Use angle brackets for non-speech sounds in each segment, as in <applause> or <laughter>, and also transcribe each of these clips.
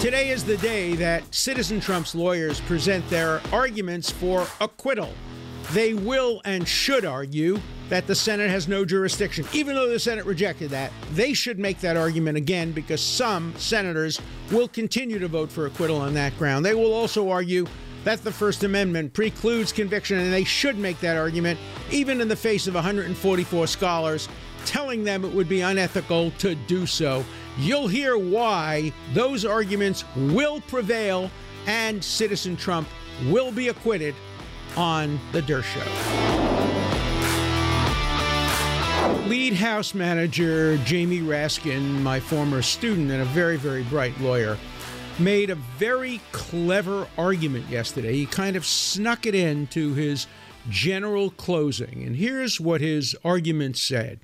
Today is the day that Citizen Trump's lawyers present their arguments for acquittal. They will and should argue that the Senate has no jurisdiction. Even though the Senate rejected that, they should make that argument again because some senators will continue to vote for acquittal on that ground. They will also argue that the First Amendment precludes conviction, and they should make that argument, even in the face of 144 scholars telling them it would be unethical to do so. You'll hear why those arguments will prevail and Citizen Trump will be acquitted on The Dershow. Lead House Manager Jamie Raskin, my former student and a very, very bright lawyer, made a very clever argument yesterday. He kind of snuck it into his general closing. And here's what his argument said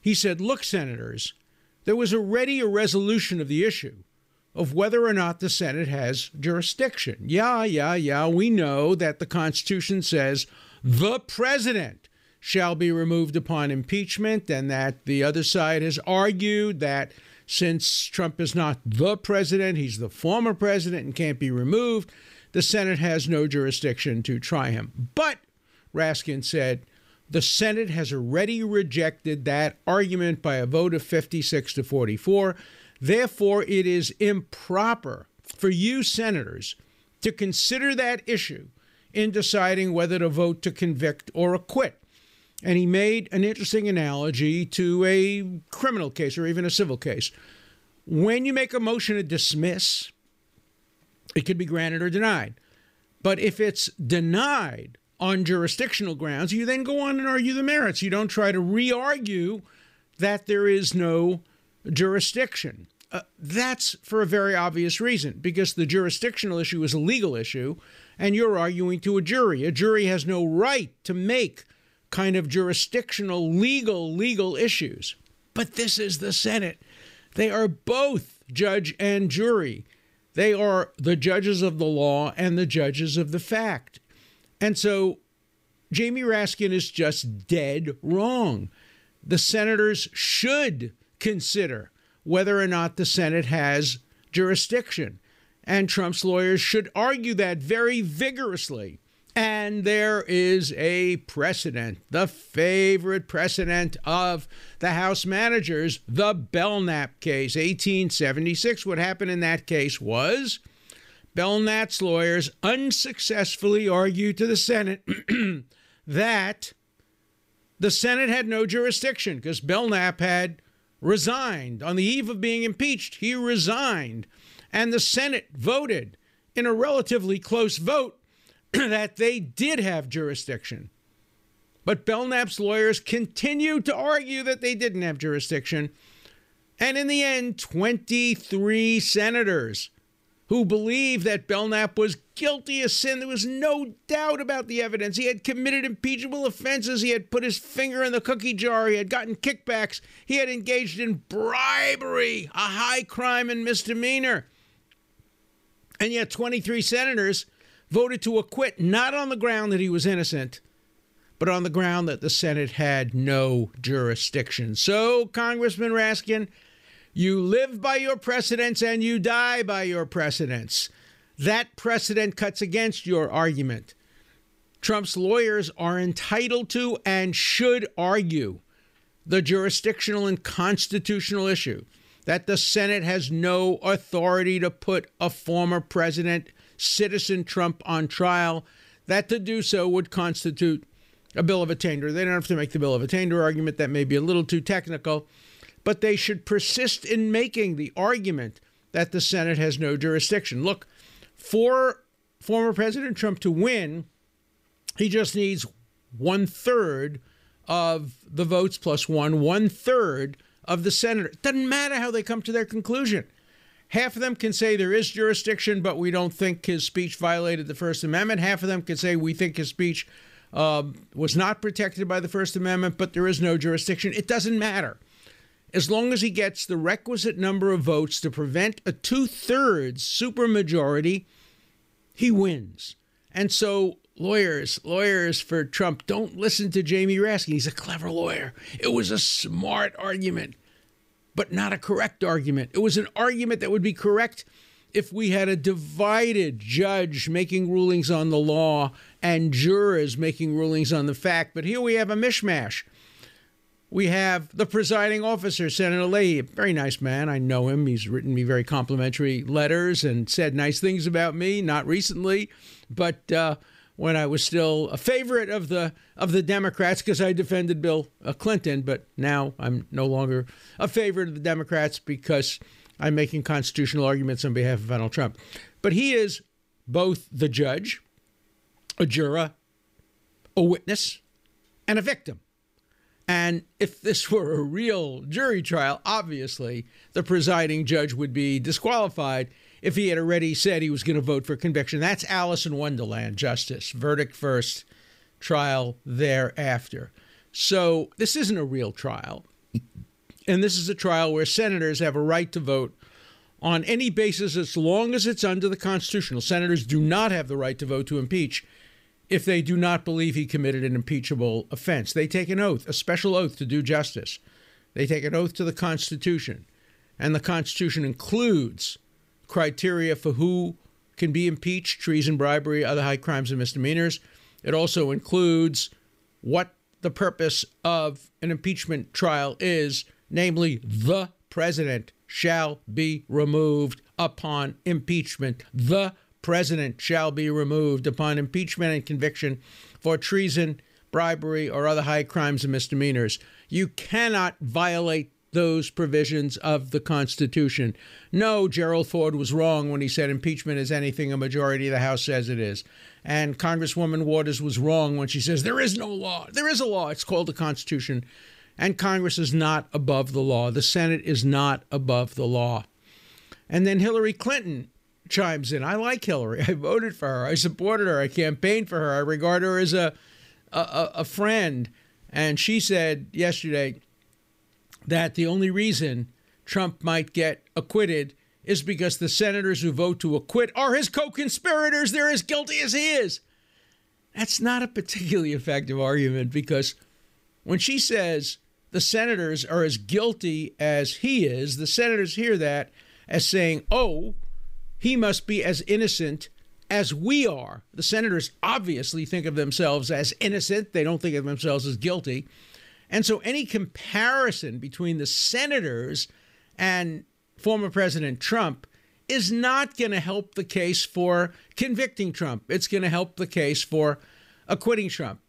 He said, Look, senators, there was already a resolution of the issue of whether or not the Senate has jurisdiction. Yeah, yeah, yeah, we know that the Constitution says the president shall be removed upon impeachment, and that the other side has argued that since Trump is not the president, he's the former president and can't be removed, the Senate has no jurisdiction to try him. But, Raskin said, the Senate has already rejected that argument by a vote of 56 to 44. Therefore, it is improper for you senators to consider that issue in deciding whether to vote to convict or acquit. And he made an interesting analogy to a criminal case or even a civil case. When you make a motion to dismiss, it could be granted or denied. But if it's denied on jurisdictional grounds, you then go on and argue the merits. You don't try to re argue that there is no jurisdiction. Uh, that's for a very obvious reason because the jurisdictional issue is a legal issue and you're arguing to a jury. A jury has no right to make kind of jurisdictional, legal, legal issues. But this is the Senate. They are both judge and jury. They are the judges of the law and the judges of the fact. And so Jamie Raskin is just dead wrong. The senators should consider whether or not the Senate has jurisdiction. And Trump's lawyers should argue that very vigorously. And there is a precedent, the favorite precedent of the House managers, the Belknap case, 1876. What happened in that case was Belknap's lawyers unsuccessfully argued to the Senate <clears throat> that the Senate had no jurisdiction because Belknap had resigned on the eve of being impeached. He resigned, and the Senate voted in a relatively close vote <clears throat> that they did have jurisdiction. But Belknap's lawyers continued to argue that they didn't have jurisdiction. And in the end, 23 senators who believed that Belknap was guilty of sin. There was no doubt about the evidence. He had committed impeachable offenses. He had put his finger in the cookie jar. He had gotten kickbacks. He had engaged in bribery, a high crime and misdemeanor. And yet, 23 senators voted to acquit, not on the ground that he was innocent, but on the ground that the Senate had no jurisdiction. So, Congressman Raskin, you live by your precedents and you die by your precedents. That precedent cuts against your argument. Trump's lawyers are entitled to and should argue the jurisdictional and constitutional issue that the Senate has no authority to put a former president, citizen Trump, on trial, that to do so would constitute a bill of attainder. They don't have to make the bill of attainder argument. That may be a little too technical but they should persist in making the argument that the Senate has no jurisdiction. Look, for former President Trump to win, he just needs one third of the votes plus one, one third of the senator. It doesn't matter how they come to their conclusion. Half of them can say there is jurisdiction, but we don't think his speech violated the First Amendment. Half of them can say we think his speech uh, was not protected by the First Amendment, but there is no jurisdiction. It doesn't matter as long as he gets the requisite number of votes to prevent a two thirds supermajority, he wins. And so, lawyers, lawyers for Trump, don't listen to Jamie Raskin. He's a clever lawyer. It was a smart argument, but not a correct argument. It was an argument that would be correct if we had a divided judge making rulings on the law and jurors making rulings on the fact. But here we have a mishmash. We have the presiding officer, Senator Leahy, very nice man. I know him. He's written me very complimentary letters and said nice things about me. Not recently, but uh, when I was still a favorite of the of the Democrats because I defended Bill uh, Clinton. But now I'm no longer a favorite of the Democrats because I'm making constitutional arguments on behalf of Donald Trump. But he is both the judge, a juror, a witness, and a victim. And if this were a real jury trial, obviously the presiding judge would be disqualified if he had already said he was going to vote for conviction. That's Alice in Wonderland justice. Verdict first, trial thereafter. So this isn't a real trial. And this is a trial where senators have a right to vote on any basis as long as it's under the Constitutional. Senators do not have the right to vote to impeach if they do not believe he committed an impeachable offense. They take an oath, a special oath to do justice. They take an oath to the Constitution. And the Constitution includes criteria for who can be impeached treason, bribery, other high crimes and misdemeanors. It also includes what the purpose of an impeachment trial is namely, the president shall be removed upon impeachment. The president shall be removed upon impeachment and conviction for treason, bribery, or other high crimes and misdemeanors. You cannot violate those provisions of the Constitution. No, Gerald Ford was wrong when he said impeachment is anything a majority of the House says it is. And Congresswoman Waters was wrong when she says there is no law. There is a law. It's called the Constitution and Congress is not above the law. The Senate is not above the law. And then Hillary Clinton chimes in. I like Hillary. <laughs> I voted for her. I supported her. I campaigned for her. I regard her as a, a, a friend. And she said yesterday that the only reason Trump might get acquitted is because the senators who vote to acquit are his co conspirators. They're as guilty as he is. That's not a particularly effective argument because when she says the senators are as guilty as he is, the senators hear that as saying, oh, he must be as innocent as we are. The senators obviously think of themselves as innocent, they don't think of themselves as guilty. And so any comparison between the senators and former President Trump is not going to help the case for convicting Trump. It's going to help the case for acquitting Trump.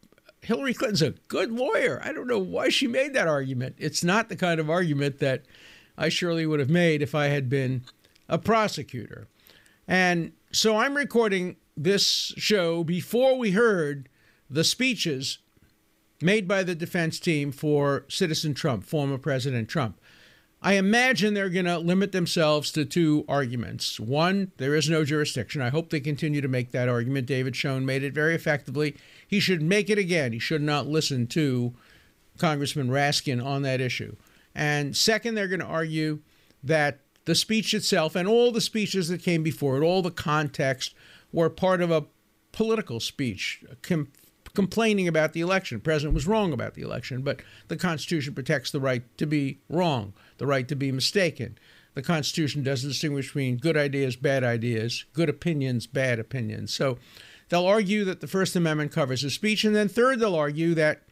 Hillary Clinton's a good lawyer. I don't know why she made that argument. It's not the kind of argument that I surely would have made if I had been a prosecutor. And so I'm recording this show before we heard the speeches made by the defense team for Citizen Trump, former President Trump. I imagine they're going to limit themselves to two arguments. One, there is no jurisdiction. I hope they continue to make that argument. David Schoen made it very effectively. He should make it again. He should not listen to Congressman Raskin on that issue. And second, they're going to argue that the speech itself and all the speeches that came before it, all the context, were part of a political speech, com- complaining about the election. The president was wrong about the election, but the Constitution protects the right to be wrong the right to be mistaken. The Constitution doesn't distinguish between good ideas, bad ideas, good opinions, bad opinions. So they'll argue that the First Amendment covers the speech. And then, third, they'll argue that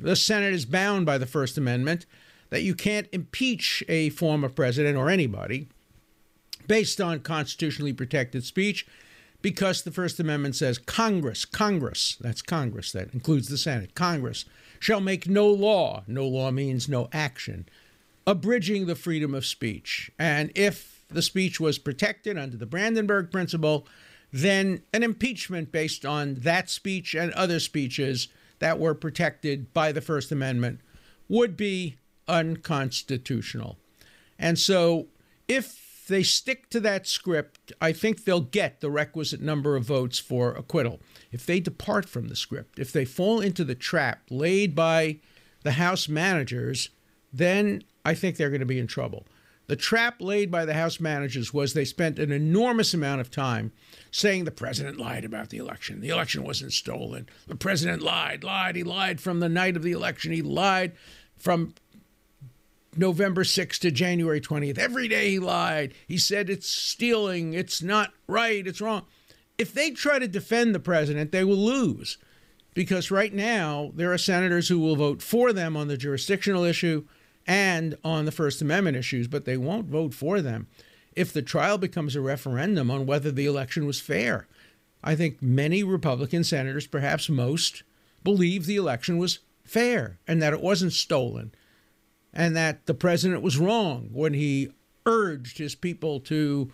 the Senate is bound by the First Amendment, that you can't impeach a former president or anybody based on constitutionally protected speech because the First Amendment says Congress, Congress, that's Congress, that includes the Senate, Congress shall make no law. No law means no action abridging the freedom of speech. And if the speech was protected under the Brandenburg Principle, then an impeachment based on that speech and other speeches that were protected by the First Amendment would be unconstitutional. And so, if they stick to that script, I think they'll get the requisite number of votes for acquittal. If they depart from the script, if they fall into the trap laid by the House managers, then I think they're going to be in trouble. The trap laid by the House managers was they spent an enormous amount of time saying the president lied about the election. The election wasn't stolen. The president lied, lied. He lied from the night of the election. He lied from November 6th to January 20th. Every day he lied. He said it's stealing, it's not right, it's wrong. If they try to defend the president, they will lose because right now there are senators who will vote for them on the jurisdictional issue and on the First Amendment issues, but they won't vote for them if the trial becomes a referendum on whether the election was fair. I think many Republican senators, perhaps most, believe the election was fair and that it wasn't stolen and that the president was wrong when he urged his people to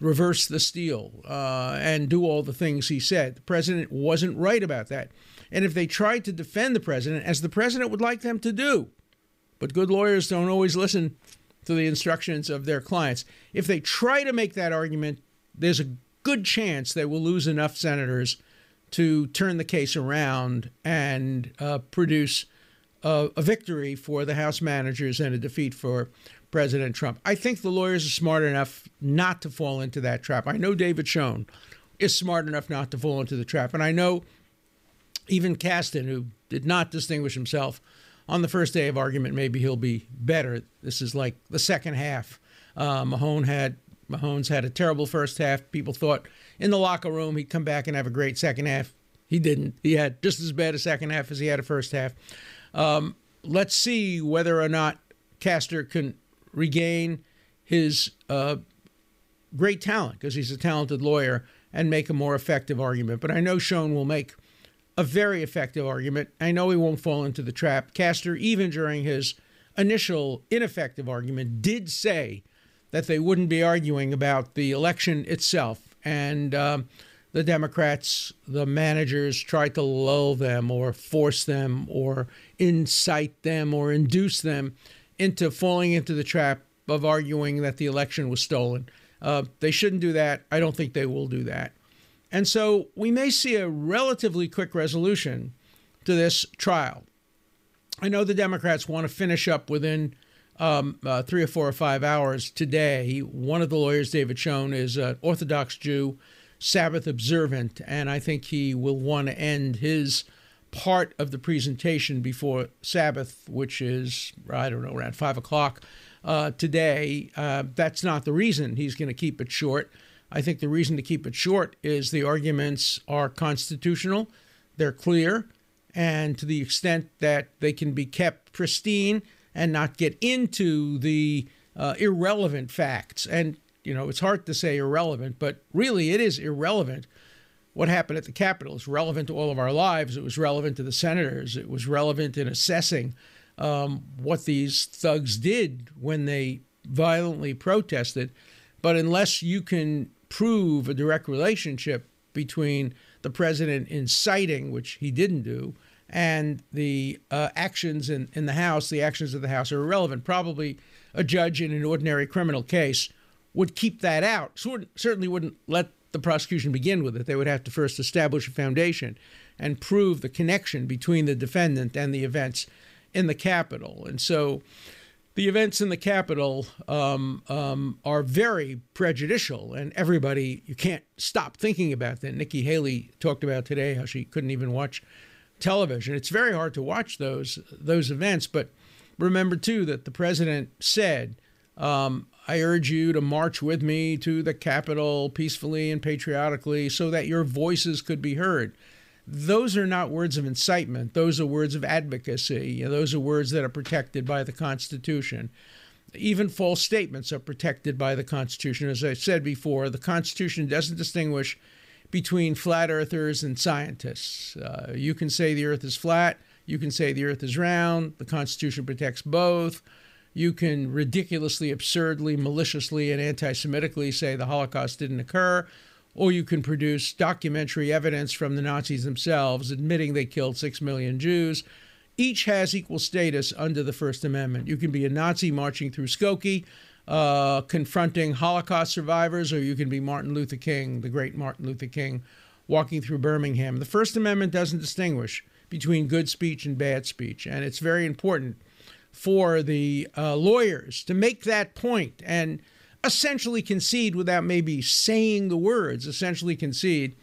reverse the steal uh, and do all the things he said. The president wasn't right about that. And if they tried to defend the president, as the president would like them to do, but good lawyers don't always listen to the instructions of their clients, if they try to make that argument, there's a good chance they will lose enough senators to turn the case around and uh, produce a, a victory for the House managers and a defeat for President Trump. I think the lawyers are smart enough not to fall into that trap. I know David Schoen is smart enough not to fall into the trap. And I know even Castor, who did not distinguish himself on the first day of argument, maybe he'll be better. This is like the second half. Uh, Mahone had Mahomes had a terrible first half. People thought in the locker room he'd come back and have a great second half. He didn't. He had just as bad a second half as he had a first half. Um, let's see whether or not Castor can regain his uh, great talent because he's a talented lawyer and make a more effective argument. But I know Schoen will make a very effective argument. I know he won't fall into the trap. Castor, even during his initial ineffective argument, did say that they wouldn't be arguing about the election itself. And um, the Democrats, the managers, tried to lull them or force them or incite them or induce them into falling into the trap of arguing that the election was stolen. Uh, they shouldn't do that. I don't think they will do that. And so we may see a relatively quick resolution to this trial. I know the Democrats want to finish up within um, uh, three or four or five hours today. One of the lawyers, David Schoen, is an Orthodox Jew, Sabbath observant, and I think he will want to end his part of the presentation before Sabbath, which is, I don't know, around five o'clock uh, today. Uh, that's not the reason he's going to keep it short. I think the reason to keep it short is the arguments are constitutional, they're clear, and to the extent that they can be kept pristine and not get into the uh, irrelevant facts. And, you know, it's hard to say irrelevant, but really it is irrelevant what happened at the Capitol is relevant to all of our lives. It was relevant to the senators. It was relevant in assessing um, what these thugs did when they violently protested. But unless you can prove a direct relationship between the president inciting, which he didn't do, and the uh, actions in, in the House, the actions of the House are irrelevant. Probably a judge in an ordinary criminal case would keep that out. So certainly wouldn't let the prosecution begin with it. They would have to first establish a foundation and prove the connection between the defendant and the events in the Capitol. And so the events in the Capitol um, um, are very prejudicial, and everybody, you can't stop thinking about that. Nikki Haley talked about today how she couldn't even watch television. It's very hard to watch those those events, but remember too that the president said um, I urge you to march with me to the Capitol peacefully and patriotically so that your voices could be heard. Those are not words of incitement. Those are words of advocacy. Those are words that are protected by the Constitution. Even false statements are protected by the Constitution. As I said before, the Constitution doesn't distinguish between flat earthers and scientists. Uh, you can say the earth is flat, you can say the earth is round. The Constitution protects both. You can ridiculously, absurdly, maliciously, and anti Semitically say the Holocaust didn't occur, or you can produce documentary evidence from the Nazis themselves admitting they killed six million Jews. Each has equal status under the First Amendment. You can be a Nazi marching through Skokie, uh, confronting Holocaust survivors, or you can be Martin Luther King, the great Martin Luther King, walking through Birmingham. The First Amendment doesn't distinguish between good speech and bad speech, and it's very important for the uh, lawyers to make that point and essentially concede without maybe saying the words, essentially concede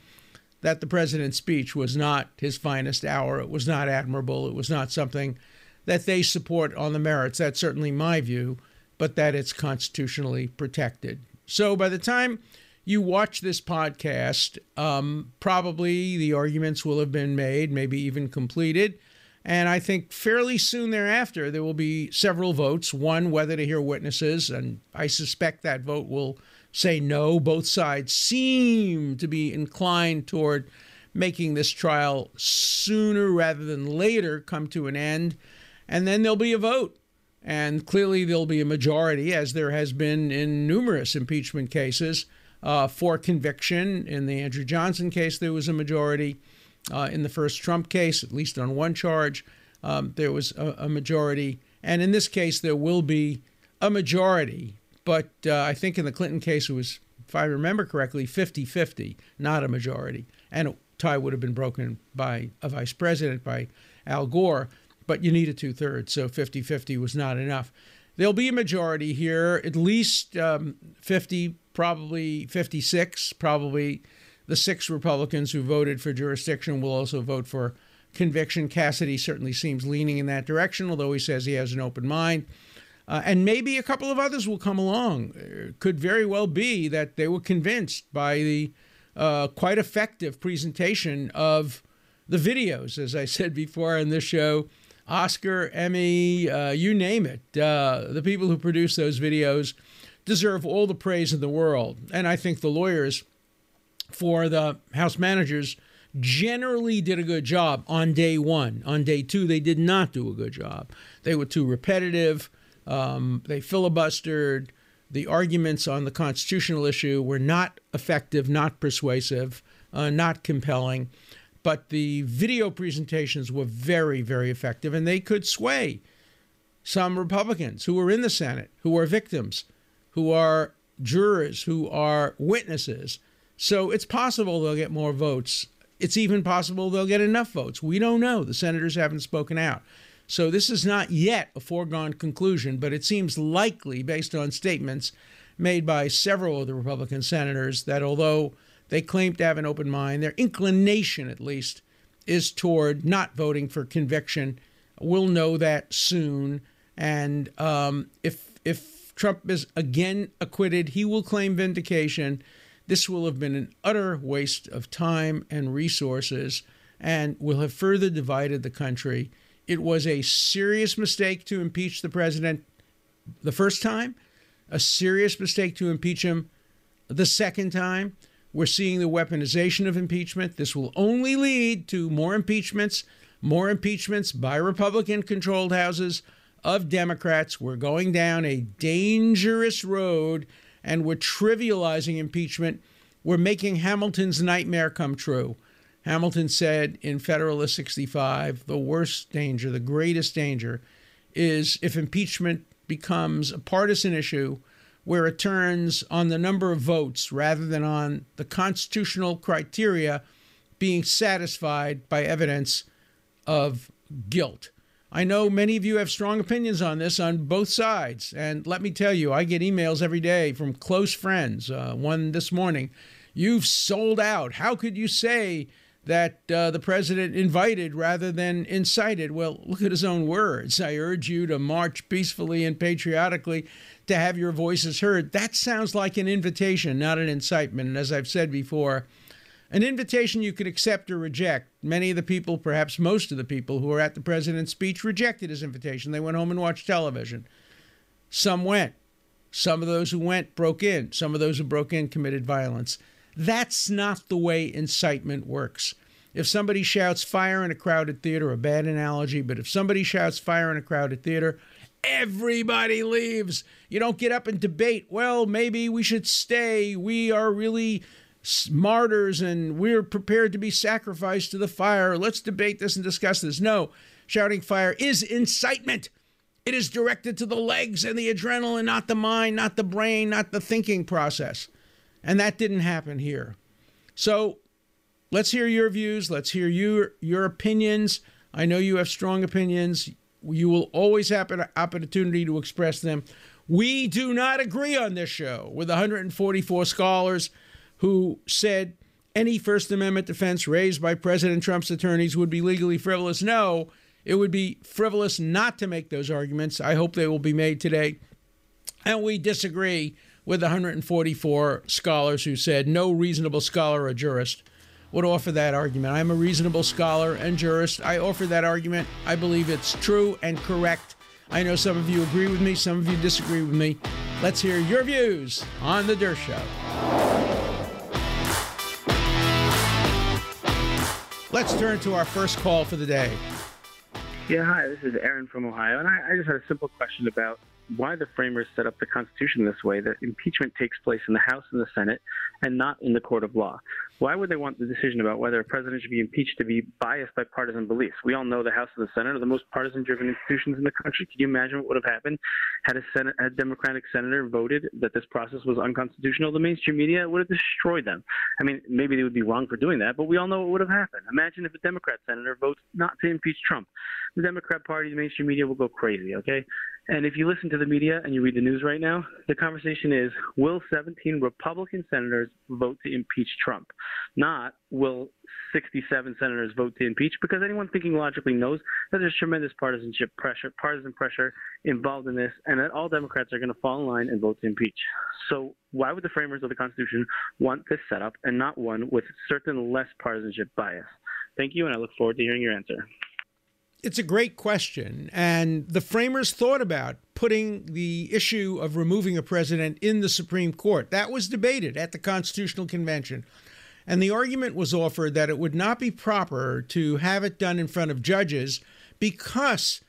that the president's speech was not his finest hour. It was not admirable. It was not something that they support on the merits. That's certainly my view, but that it's constitutionally protected. So by the time you watch this podcast, um, probably the arguments will have been made, maybe even completed. And I think fairly soon thereafter, there will be several votes. One, whether to hear witnesses, and I suspect that vote will say no. Both sides seem to be inclined toward making this trial sooner rather than later come to an end. And then there'll be a vote. And clearly, there'll be a majority, as there has been in numerous impeachment cases, uh, for conviction. In the Andrew Johnson case, there was a majority. Uh, in the first Trump case, at least on one charge, um, there was a, a, majority. And in this case, there will be a majority. But uh, I think in the Clinton case, it was, if I remember correctly, 50 50, not a majority. And a tie would have been broken by a vice president, by Al Gore. But you need a two thirds, so 50 50 was not enough. There'll be a majority here, at least um, 50, probably 56, probably the six Republicans who voted for jurisdiction will also vote for conviction. Cassidy certainly seems leaning in that direction, although he says he has an open mind. Uh, and maybe a couple of others will come along. It could very well be that they were convinced by the uh, quite effective presentation of the videos, as I said before in this show. Oscar, Emmy, uh, you name it. Uh, the people who produce those videos deserve all the praise in the world. And I think the lawyers for the House managers generally did a good job on day one. On day two, they did not do a good job. They were too repetitive. Um, they filibustered. The arguments on the constitutional issue were not effective, not persuasive, uh, not compelling. But the video presentations were very, very effective, and they could sway some Republicans who were in the Senate, who are victims, who are jurors, who are witnesses so it's possible they'll get more votes. It's even possible they'll get enough votes. We don't know. The senators haven't spoken out. So this is not yet a foregone conclusion, but it seems likely, based on statements made by several of the Republican senators, that although they claim to have an open mind, their inclination, at least, is toward not voting for conviction. We'll know that soon. And um, if if Trump is again acquitted, he will claim vindication. This will have been an utter waste of time and resources and will have further divided the country. It was a serious mistake to impeach the president the first time, a serious mistake to impeach him the second time. We're seeing the weaponization of impeachment. This will only lead to more impeachments, more impeachments by Republican controlled houses of Democrats. We're going down a dangerous road and we're trivializing impeachment. We're making Hamilton's nightmare come true. Hamilton said in Federalist 65 the worst danger, the greatest danger, is if impeachment becomes a partisan issue where it turns on the number of votes rather than on the constitutional criteria being satisfied by evidence of guilt. I know many of you have strong opinions on this on both sides. And let me tell you, I get emails every day from close friends. Uh, one this morning, you've sold out. How could you say that uh, the president invited rather than incited? Well, look at his own words. I urge you to march peacefully and patriotically to have your voices heard. That sounds like an invitation, not an incitement. And as I've said before, an invitation you could accept or reject. Many of the people, perhaps most of the people who were at the president's speech, rejected his invitation. They went home and watched television. Some went. Some of those who went broke in. Some of those who broke in committed violence. That's not the way incitement works. If somebody shouts fire in a crowded theater, a bad analogy, but if somebody shouts fire in a crowded theater, everybody leaves. You don't get up and debate, well, maybe we should stay. We are really martyrs and we're prepared to be sacrificed to the fire. Let's debate this and discuss this. No, shouting fire is incitement. It is directed to the legs and the adrenaline, not the mind, not the brain, not the thinking process. And that didn't happen here. So let's hear your views. Let's hear your, your opinions. I know you have strong opinions. You will always have an opportunity to express them. We do not agree on this show with 144 scholars who said any First Amendment defense raised by President Trump's attorneys would be legally frivolous. No, It would be frivolous not to make those arguments. I hope they will be made today. And we disagree with 144 scholars who said no reasonable scholar or jurist would offer that argument. I'm a reasonable scholar and jurist. I offer that argument. I believe it's true and correct. I know some of you agree with me, some of you disagree with me. Let's hear your views on The Dershow. Show. Let's turn to our first call for the day. Yeah, hi, this is Aaron from Ohio, and I, I just had a simple question about why the framers set up the Constitution this way that impeachment takes place in the House and the Senate and not in the court of law. Why would they want the decision about whether a president should be impeached to be biased by partisan beliefs? We all know the House and the Senate are the most partisan driven institutions in the country. Can you imagine what would have happened had a, Senate, a Democratic senator voted that this process was unconstitutional? The mainstream media would have destroyed them. I mean, maybe they would be wrong for doing that, but we all know what would have happened. Imagine if a Democrat senator votes not to impeach Trump. The Democrat Party, the mainstream media will go crazy, okay? And if you listen to the media and you read the news right now, the conversation is will 17 Republican senators vote to impeach Trump? Not will 67 senators vote to impeach because anyone thinking logically knows that there's tremendous partisanship pressure, partisan pressure involved in this, and that all Democrats are going to fall in line and vote to impeach. So why would the framers of the Constitution want this setup and not one with certain less partisanship bias? Thank you, and I look forward to hearing your answer. It's a great question. And the framers thought about putting the issue of removing a president in the Supreme Court. That was debated at the Constitutional Convention. And the argument was offered that it would not be proper to have it done in front of judges because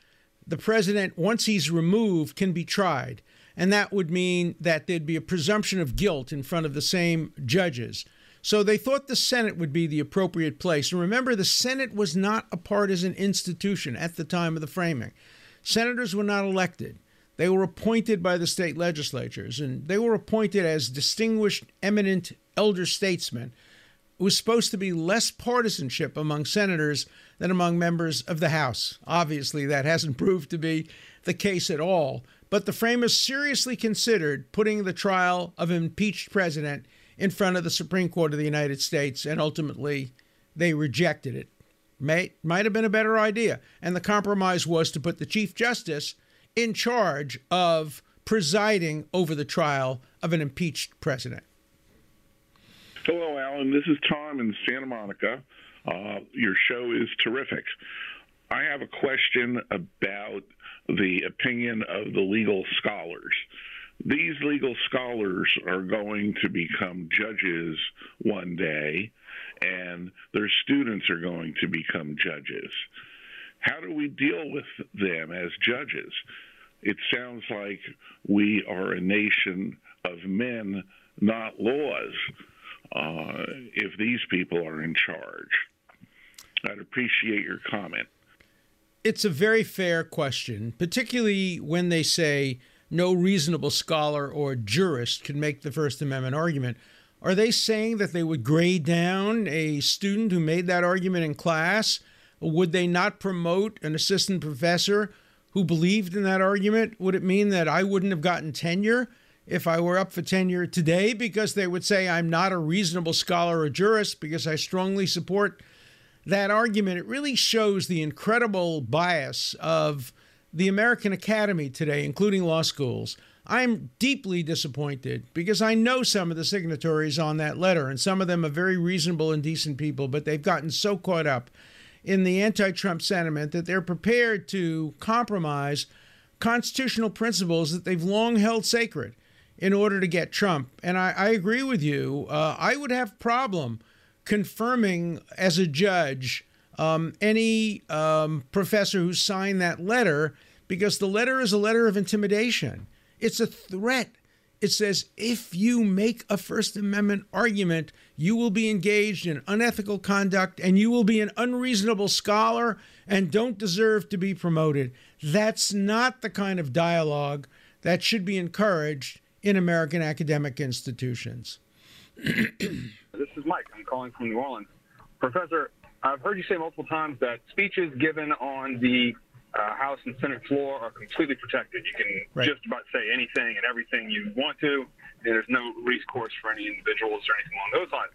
the president, once he's removed, can be tried. And that would mean that there'd be a presumption of guilt in front of the same judges. So they thought the Senate would be the appropriate place. And remember, the Senate was not a partisan institution at the time of the framing. Senators were not elected. They were appointed by the state legislatures, and they were appointed as distinguished, eminent elder statesmen. Was supposed to be less partisanship among senators than among members of the House. Obviously, that hasn't <laughs> proved to be the case at all. But the framers seriously considered putting the trial of an impeached president in front of the Supreme Court of the United States, and ultimately they rejected it. May, might have been a better idea. And the compromise was to put the Chief Justice in charge of presiding over the trial of an impeached president. Hello, Alan. This is Tom in Santa Monica. Uh, your show is terrific. I have a question about the opinion of the legal scholars these legal scholars are going to become judges one day, and their students are going to become judges. How do we deal with them as judges? It sounds like we are a nation of men, not laws, uh, if these people are in charge. I'd appreciate your comment. It's a very fair question, particularly when they say no reasonable scholar or jurist can make the First Amendment argument. Are they saying that they would grade down a student who made that argument in class? Would they not promote an assistant professor who believed in that argument? Would it mean that I wouldn't have gotten tenure if I were up for tenure today because they would say I'm not a reasonable scholar or jurist because I strongly support that argument? It really shows the incredible bias of the American Academy today, including law schools. I'm deeply disappointed because I know some of the signatories on that letter, and some of them are very reasonable and decent people, but they've gotten so caught up in the anti Trump sentiment that they're prepared to compromise constitutional principles that they've long held sacred in order to get Trump. And I, I agree with you. Uh, I would have problem confirming as a judge um, any um, professor who signed that letter because the letter is a letter of intimidation. It's a threat. It says if you make a First Amendment argument, you will be engaged in unethical conduct and you will be an unreasonable scholar and don't deserve to be promoted. That's not the kind of dialogue that should be encouraged in American academic institutions. this is Mike. I'm calling from New Orleans. Professor, I've heard you say multiple times that speeches given on the uh, House and Senate floor are completely protected. You can right. just about say anything and everything you want to, and there's no recourse for any individuals or anything along those lines.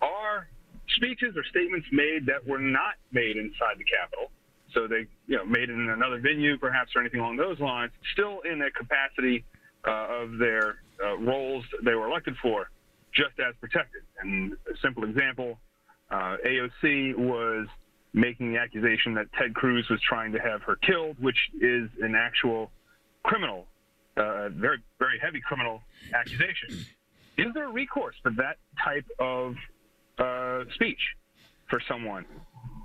Are speeches or statements made that were not made inside the Capitol so they you know made in another venue, perhaps, or anything along those lines, still in the capacity uh, of their uh, roles they were elected for, just as protected. And a simple example, uh, AOC was making the accusation that Ted Cruz was trying to have her killed, which is an actual criminal, uh, very very heavy criminal accusation. Is there recourse for that type of uh, speech for someone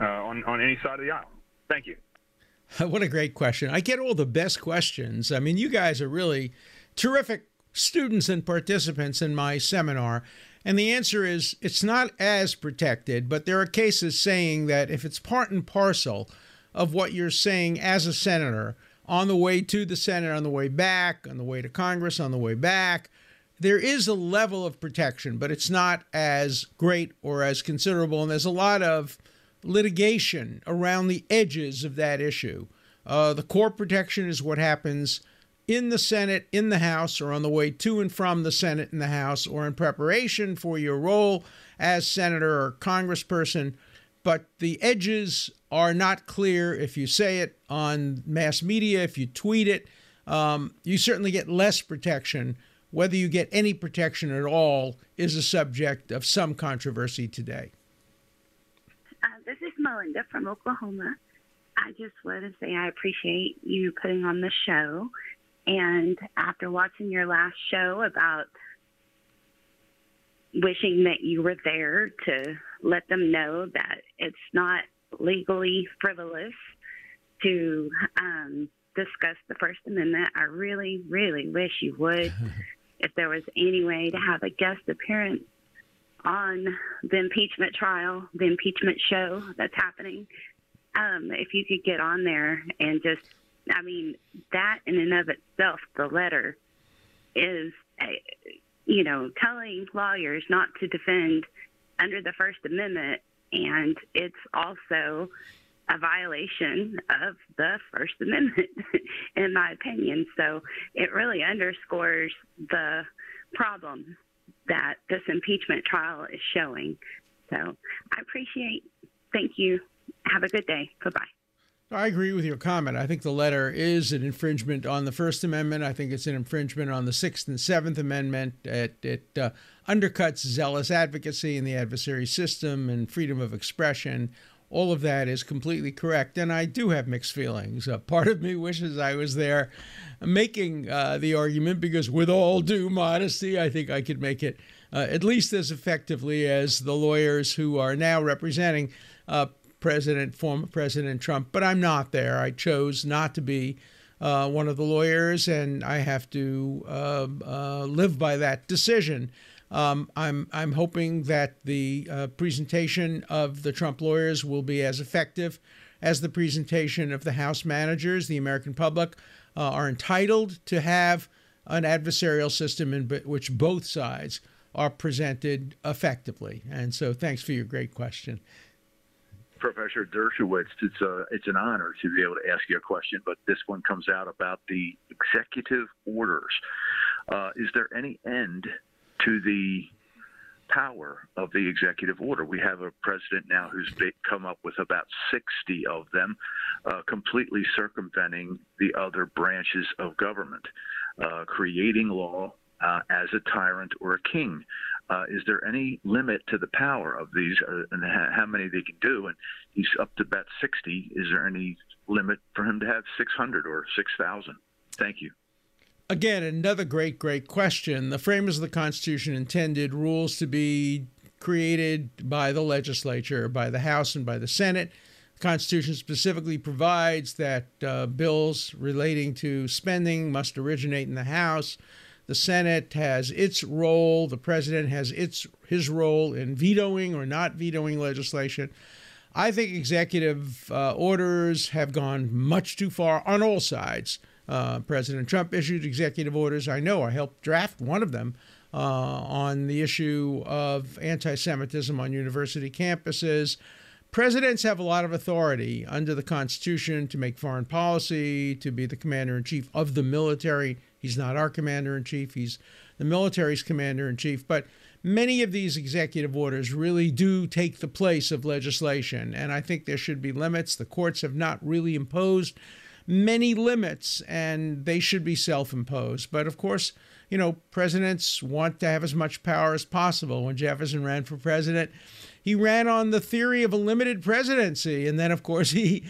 uh, on on any side of the aisle? Thank you. <laughs> What a great question. I get all the best questions. I mean, you guys are really terrific students and participants in my seminar. And the answer is it's not as protected, but there are cases saying that if it's part and parcel of what you're saying as a senator on the way to the Senate, on the way back, on the way to Congress, on the way back, there is a level of protection, but it's not as great or as considerable. And there's a lot of litigation around the edges of that issue. Uh, the core protection is what happens in the Senate, in the House, or on the way to and from the Senate and the House, or in preparation for your role as senator or congressperson. But the edges are not clear if you say it on mass media, if you tweet it. Um, you certainly get less protection. Whether you get any protection at all is a subject of some controversy today. Uh, this is Melinda from Oklahoma. I just want to say I appreciate you putting on the show and after watching your last show about wishing that you were there to let them know that it's not legally frivolous to um, discuss the First Amendment, I really, really wish you would. <laughs> if there was any way to have a guest appearance on the impeachment trial, the impeachment show that's happening, um, if you could get on there and just I mean, that in and of itself, the letter is, you know, telling lawyers not to defend under the First Amendment, and it's also a violation of the First Amendment, <laughs> in my opinion. So it really underscores the problem that this impeachment trial is showing. So I appreciate. Thank you. Have a good day. Bye bye. I agree with your comment. I think the letter is an infringement on the First Amendment. I think it's an infringement on the Sixth and Seventh Amendment. It, it uh, undercuts zealous advocacy in the adversary system and freedom of expression. All of that is completely correct. And I do have mixed feelings. Uh, part of me wishes I was there making uh, the argument because, with all due modesty, I think I could make it uh, at least as effectively as the lawyers who are now representing uh, President, former President Trump, but I'm not there. I chose not to be uh, one of the lawyers, and I have to uh, uh, live by that decision. Um, I'm I'm hoping that the uh, presentation of the Trump lawyers will be as effective as the presentation of the House managers. The American public uh, are entitled to have an adversarial system in which both sides are presented effectively. And so, thanks for your great question. Professor Dershowitz, it's a, uh, it's an honor to be able to ask you a question, but this one comes out about the executive orders. Uh, is there any end to the power of the executive order? We have a president now who's come up with about 60 of them, uh, completely circumventing the other branches of government, uh, creating law uh, as a tyrant or a king. Uh, is there any limit to the power of these uh, and how many they can do? And he's up to about 60. Is there any limit for him to have 600 or 6,000? Thank you. Again, another great, great question. The framers of the Constitution intended rules to be created by the legislature, by the House, and by the Senate. The Constitution specifically provides that uh, bills relating to spending must originate in the House. The Senate has its role. The president has its his role in vetoing or not vetoing legislation. I think executive uh, orders have gone much too far on all sides. Uh, president Trump issued executive orders. I know I helped draft one of them uh, on the issue of anti Semitism on university campuses. Presidents have a lot of authority under the Constitution to make foreign policy, to be the commander in chief of the military He's not our commander in chief. He's the military's commander in chief. But many of these executive orders really do take the place of legislation, and I think there should be limits. The courts have not really imposed many limits, and they should be self imposed. But of course, you know, presidents want to have as much power as possible. When Jefferson ran for president, he ran on the theory of a limited presidency, and then, of course, <laughs> he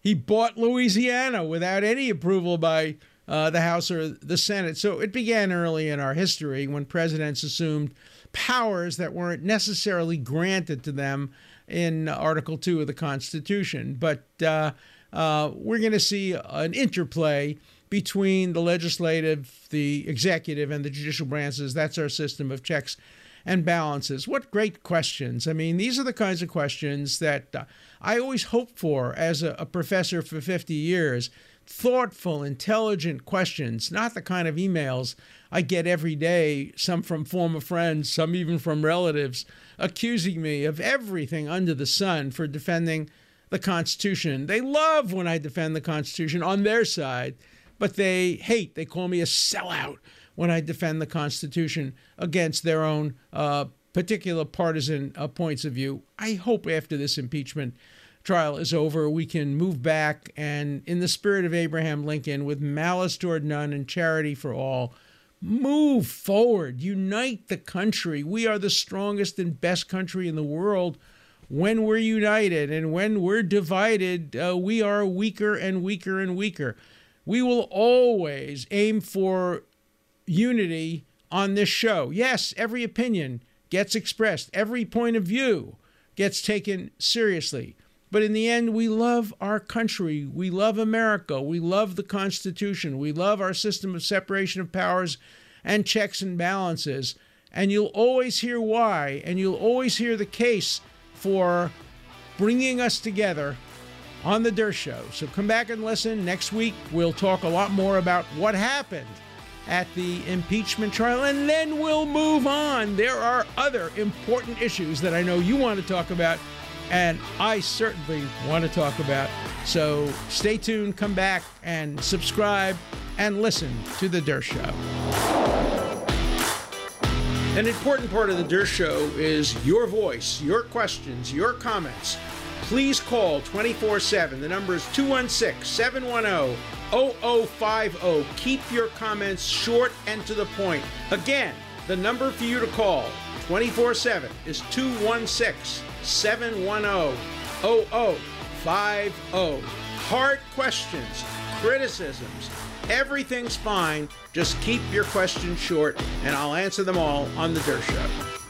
he bought Louisiana without any approval by uh, the House or the Senate. So it began early in our history when presidents assumed powers that weren't necessarily granted to them in Article 2 of the Constitution. But uh, uh, we're going to see an interplay between the legislative, the executive, and the judicial branches. That's our system of checks and balances. What great questions. I mean, these are the kinds of questions that uh, I always hoped for as a, a professor for 50 years. Thoughtful, intelligent questions, not the kind of emails I get every day, some from former friends, some even from relatives, accusing me of everything under the sun for defending the Constitution. They love when I defend the Constitution on their side, but they hate, they call me a sellout when I defend the Constitution against their own uh, particular partisan uh, points of view. I hope after this impeachment trial is over, we can move back and, in the spirit of Abraham Lincoln, with malice toward none and charity for all, move forward, unite the country. We are the strongest and best country in the world when we're united, and when we're divided, uh, we are weaker and weaker and weaker. We will always aim for unity on this show. Yes, every opinion gets expressed, every point of view gets taken seriously. But in the end, we love our country. We love America. We love the Constitution. We love our system of separation of powers and checks and balances. And you'll always hear why, and you'll always hear the case for bringing us together on the Dershow. So come back and listen. Next week, we'll talk a lot more about what happened at the impeachment trial, and then we'll move on. There are other important issues that I know you want to talk about, and I certainly want to talk about. So stay tuned, come back, and subscribe and listen to The Dershow. Show. An important part of the Dershow Show is your voice, your questions, your comments. Please call 24 7. The number is 216 710 0050. Keep your comments short and to the point. Again, the number for you to call 24 7 is 216 710 0050. Hard questions, criticisms, Everything's fine. Just keep your questions short, and I'll answer them all on The Dershow. Show.